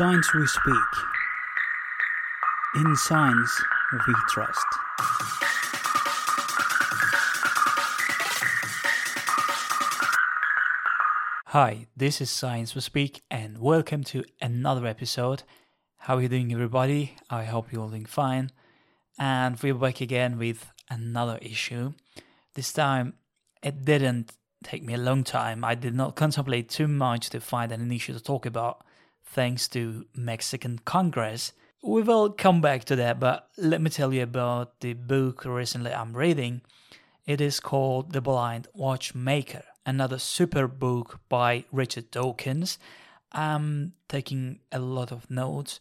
Science We Speak. In science we trust. Hi, this is Science We Speak, and welcome to another episode. How are you doing, everybody? I hope you're all doing fine. And we're back again with another issue. This time, it didn't take me a long time. I did not contemplate too much to find an issue to talk about, thanks to Mexican Congress. We will come back to that, but let me tell you about the book recently I'm reading. It is called The Blind Watchmaker another super book by Richard Dawkins. I'm taking a lot of notes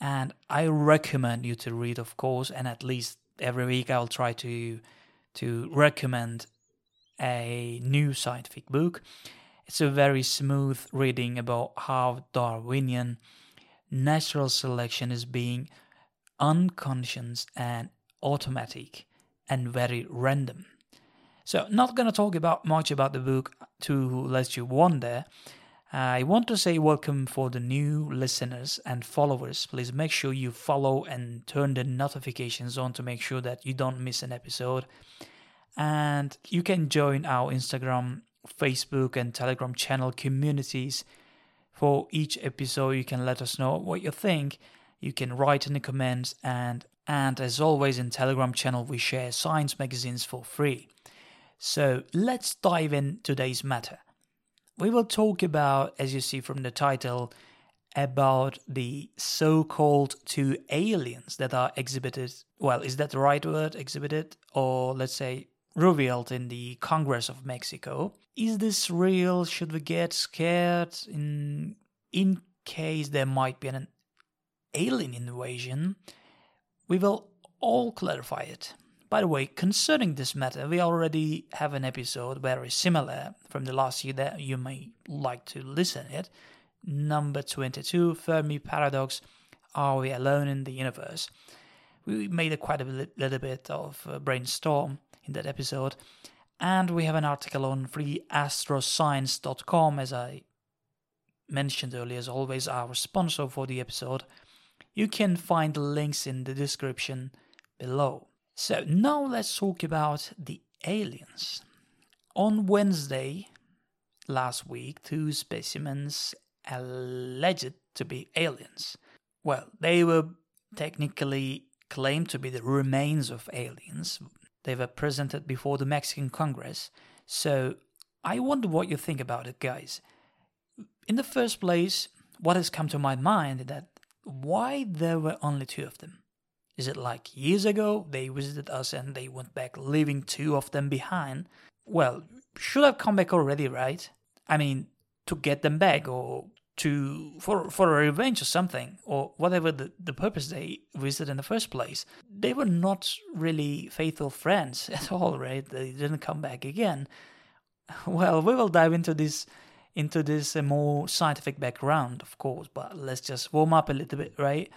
and I recommend you to read of course and at least every week I'll try to to recommend a new scientific book. It's a very smooth reading about how Darwinian natural selection is being unconscious and automatic and very random. So, not going to talk about much about the book to let you wonder. I want to say welcome for the new listeners and followers. Please make sure you follow and turn the notifications on to make sure that you don't miss an episode. And you can join our Instagram, Facebook, and Telegram channel communities. For each episode, you can let us know what you think. You can write in the comments and and as always in Telegram channel we share science magazines for free. So let's dive in today's matter. We will talk about, as you see from the title, about the so called two aliens that are exhibited. Well, is that the right word? Exhibited? Or let's say revealed in the Congress of Mexico. Is this real? Should we get scared in in case there might be an alien invasion? We will all clarify it. By the way, concerning this matter, we already have an episode very similar from the last year that you may like to listen it. Number 22, Fermi Paradox, Are We Alone in the Universe? We made a quite a little bit of a brainstorm in that episode. And we have an article on freeastroscience.com, as I mentioned earlier, as always, our sponsor for the episode. You can find the links in the description below. So now let's talk about the aliens. On Wednesday last week, two specimens alleged to be aliens. Well, they were technically claimed to be the remains of aliens. They were uh, presented before the Mexican Congress. So I wonder what you think about it, guys. In the first place, what has come to my mind that why there were only two of them? Is it like years ago they visited us and they went back, leaving two of them behind? Well, should have come back already, right? I mean, to get them back or to for for a revenge or something or whatever the, the purpose they visited in the first place. They were not really faithful friends at all, right? They didn't come back again. Well, we will dive into this into this uh, more scientific background, of course, but let's just warm up a little bit, right?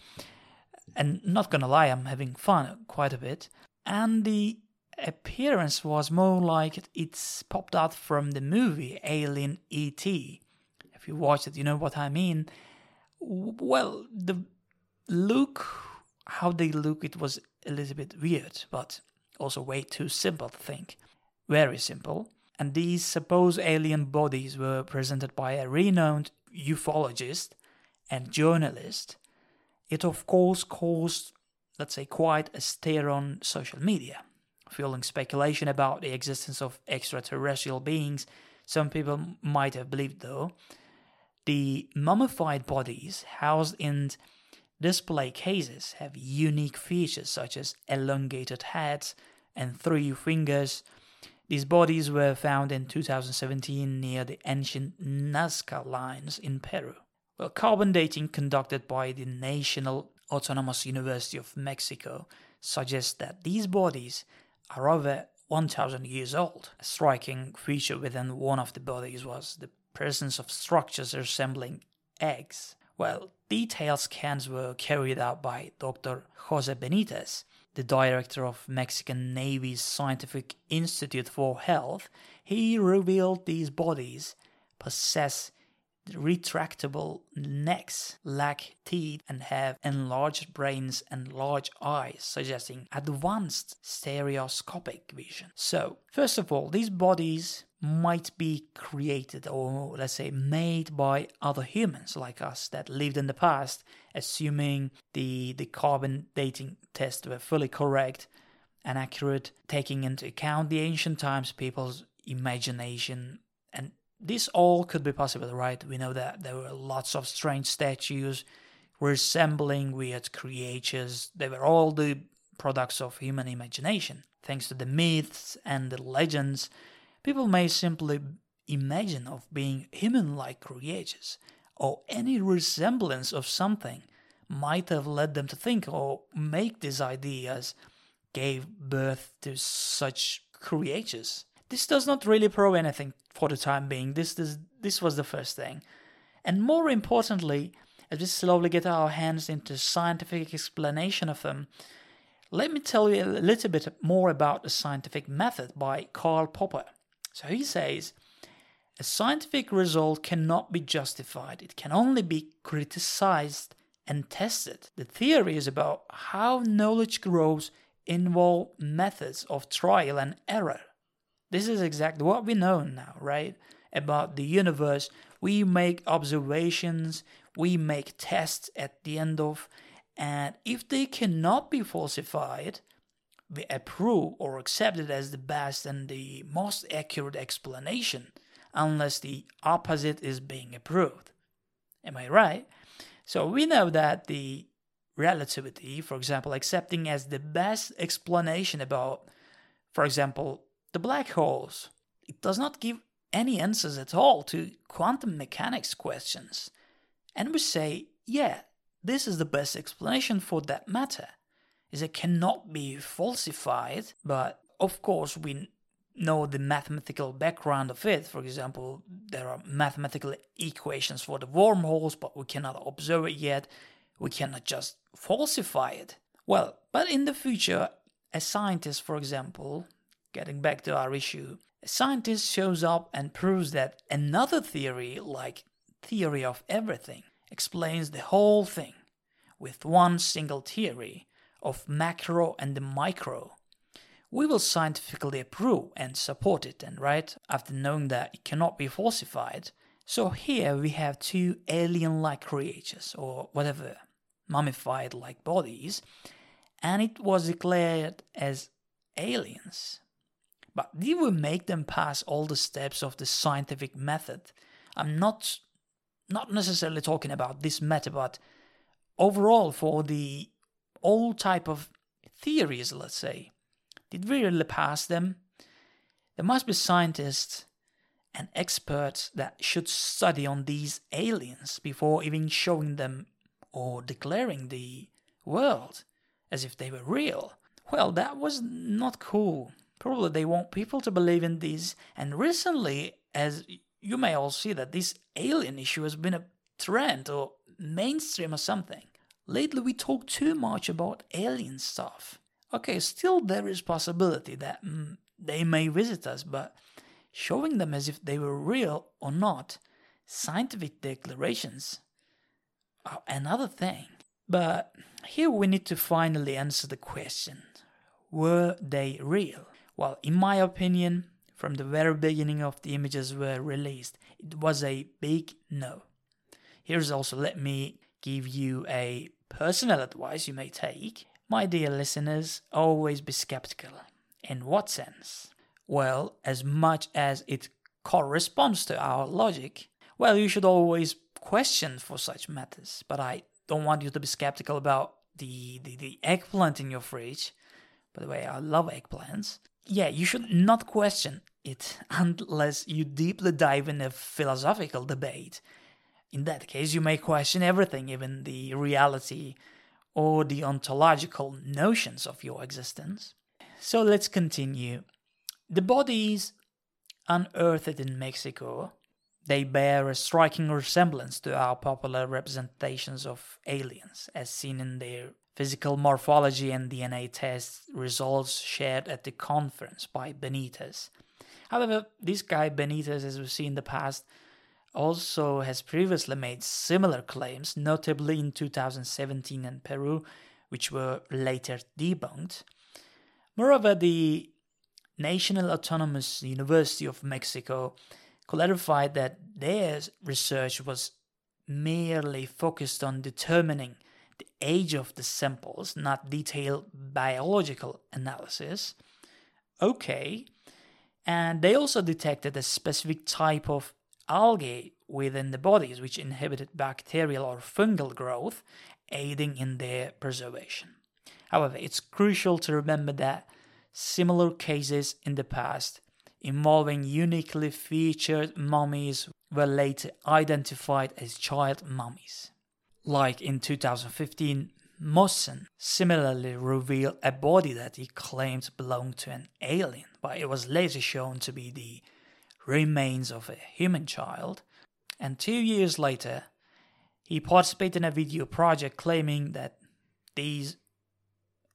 And not gonna lie, I'm having fun quite a bit. And the appearance was more like it's popped out from the movie Alien E.T. If you watch it, you know what I mean. Well, the look, how they look, it was a little bit weird, but also way too simple to think. Very simple. And these supposed alien bodies were presented by a renowned ufologist and journalist it of course caused, let's say, quite a stir on social media, fueling speculation about the existence of extraterrestrial beings. Some people might have believed, though. The mummified bodies housed in display cases have unique features such as elongated heads and three fingers. These bodies were found in 2017 near the ancient Nazca lines in Peru. Well, carbon dating conducted by the National Autonomous University of Mexico suggests that these bodies are over 1000 years old. A striking feature within one of the bodies was the presence of structures resembling eggs. Well, detailed scans were carried out by Dr. Jose Benitez, the director of Mexican Navy's Scientific Institute for Health. He revealed these bodies possess retractable necks, lack teeth, and have enlarged brains and large eyes, suggesting advanced stereoscopic vision. So, first of all, these bodies might be created or let's say made by other humans like us that lived in the past assuming the the carbon dating tests were fully correct and accurate taking into account the ancient times people's imagination this all could be possible, right? We know that there were lots of strange statues resembling weird creatures. They were all the products of human imagination. Thanks to the myths and the legends, people may simply imagine of being human-like creatures, or any resemblance of something might have led them to think or make these ideas gave birth to such creatures. This does not really prove anything for the time being. This, this, this was the first thing. And more importantly, as we slowly get our hands into scientific explanation of them, let me tell you a little bit more about the scientific method by Karl Popper. So he says, a scientific result cannot be justified, it can only be criticized and tested. The theory is about how knowledge grows involve methods of trial and error. This is exactly what we know now, right? About the universe. We make observations, we make tests at the end of, and if they cannot be falsified, we approve or accept it as the best and the most accurate explanation, unless the opposite is being approved. Am I right? So we know that the relativity, for example, accepting as the best explanation about, for example, the black holes. It does not give any answers at all to quantum mechanics questions. And we say, yeah, this is the best explanation for that matter, is it cannot be falsified, but of course we know the mathematical background of it. For example, there are mathematical equations for the wormholes, but we cannot observe it yet. We cannot just falsify it. Well, but in the future, a scientist, for example, getting back to our issue, a scientist shows up and proves that another theory, like theory of everything, explains the whole thing with one single theory of macro and the micro. We will scientifically approve and support it, and right after knowing that it cannot be falsified. So here we have two alien like creatures, or whatever, mummified like bodies, and it was declared as aliens. But did we make them pass all the steps of the scientific method? I'm not not necessarily talking about this method, but overall for the all type of theories, let's say. Did we really pass them? There must be scientists and experts that should study on these aliens before even showing them or declaring the world as if they were real. Well, that was not cool. Probably they want people to believe in these. And recently, as you may all see, that this alien issue has been a trend or mainstream or something. Lately, we talk too much about alien stuff. Okay, still there is possibility that mm, they may visit us, but showing them as if they were real or not, scientific declarations are another thing. But here we need to finally answer the question were they real? Well, in my opinion, from the very beginning of the images were released, it was a big no. Here's also let me give you a personal advice you may take. My dear listeners, always be skeptical. In what sense? Well, as much as it corresponds to our logic, well, you should always question for such matters. But I don't want you to be skeptical about the, the, the eggplant in your fridge. By the way, I love eggplants yeah, you should not question it unless you deeply dive in a philosophical debate. In that case, you may question everything, even the reality or the ontological notions of your existence. So let's continue. The bodies unearthed in Mexico, they bear a striking resemblance to our popular representations of aliens, as seen in their physical morphology and DNA test results shared at the conference by Benitez. However, this guy Benitez, as we see in the past, also has previously made similar claims, notably in 2017 in Peru, which were later debunked. Moreover, the National Autonomous University of Mexico clarified that their research was merely focused on determining the age of the samples, not detailed biological analysis. Okay. And they also detected a specific type of algae within the bodies which inhibited bacterial or fungal growth, aiding in their preservation. However, it's crucial to remember that similar cases in the past involving uniquely featured mummies were later identified as child mummies. Like in 2015, Maussan similarly revealed a body that he claimed belonged to an alien, but it was later shown to be the remains of a human child. And two years later, he participated in a video project claiming that these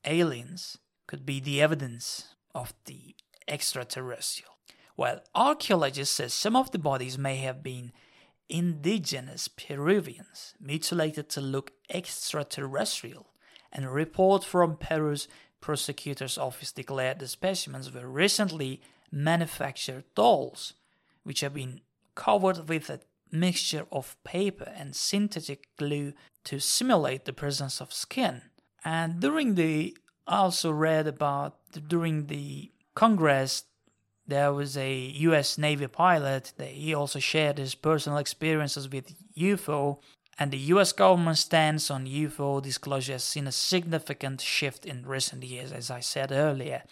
aliens could be the evidence of the extraterrestrial. Well, archaeologists say some of the bodies may have been indigenous Peruvians, mutilated to look extraterrestrial, and a report from Peru's prosecutor's office declared the specimens were recently manufactured dolls, which have been covered with a mixture of paper and synthetic glue to simulate the presence of skin. And during the, I also read about during the Congress, there was a US Navy pilot that he also shared his personal experiences with UFO and the US government stance on UFO disclosure has seen a significant shift in recent years as I said earlier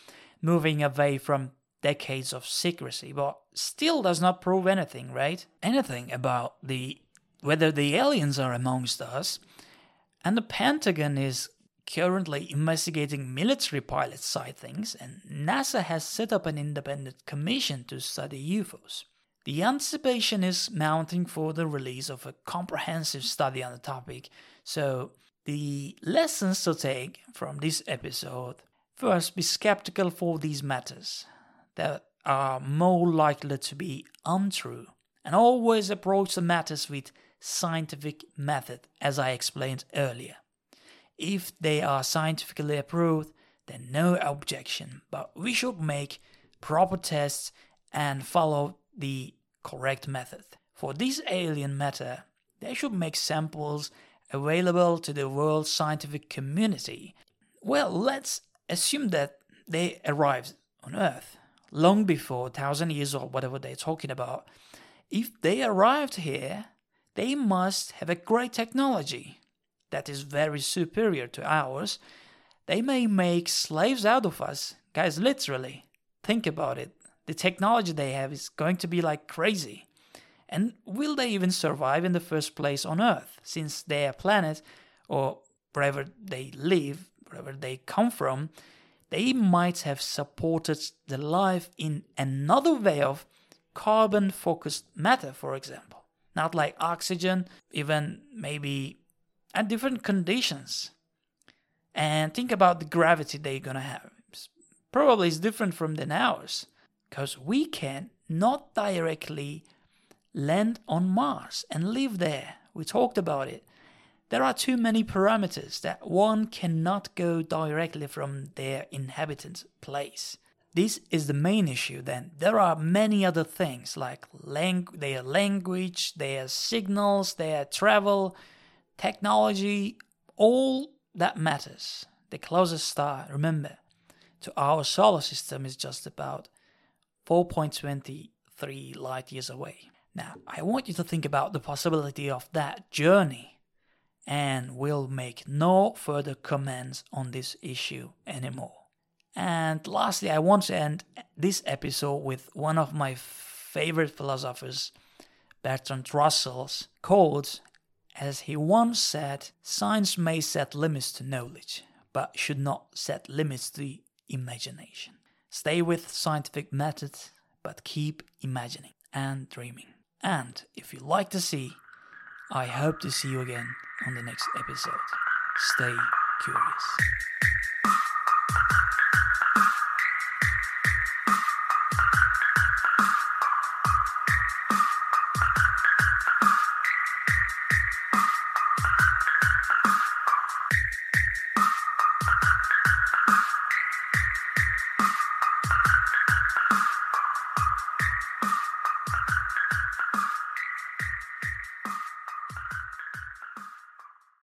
moving away from decades of secrecy but still does not prove anything right? Anything about the whether the aliens are amongst us. And the Pentagon is currently investigating military pilot sightings, and NASA has set up an independent commission to study UFOs. The anticipation is mounting for the release of a comprehensive study on the topic, so the lessons to take from this episode first, be skeptical for these matters that are more likely to be untrue, and always approach the matters with scientific method, as I explained earlier. If they are scientifically approved, then no objection, but we should make proper tests and follow the correct method. For this alien matter, they should make samples available to the world scientific community. Well, let's assume that they arrived on Earth long before 1000 years or whatever they're talking about. If they arrived here, they must have a great technology that is very superior to ours, they may make slaves out of us. Guys, literally. Think about it. The technology they have is going to be like crazy. And will they even survive in the first place on Earth, since their planet, or wherever they live, wherever they come from, they might have supported the life in another way of carbon focused matter, for example. Not like oxygen, even maybe at different conditions. And think about the gravity they're gonna have. Probably is different from than ours. Because we can not directly land on Mars and live there. We talked about it. There are too many parameters that one cannot go directly from their inhabitant place. This is the main issue then. There are many other things like their language, their signals, their travel, technology, all that matters. The closest star, remember, to our solar system is just about 4.23 light years away. Now, I want you to think about the possibility of that journey, and we'll make no further comments on this issue anymore. And lastly, I want to end this episode with one of my favorite philosophers, Bertrand Russell's quotes as he once said, science may set limits to knowledge, but should not set limits to imagination. Stay with scientific methods, but keep imagining and dreaming. And if you like to see, I hope to see you again on the next episode. Stay curious.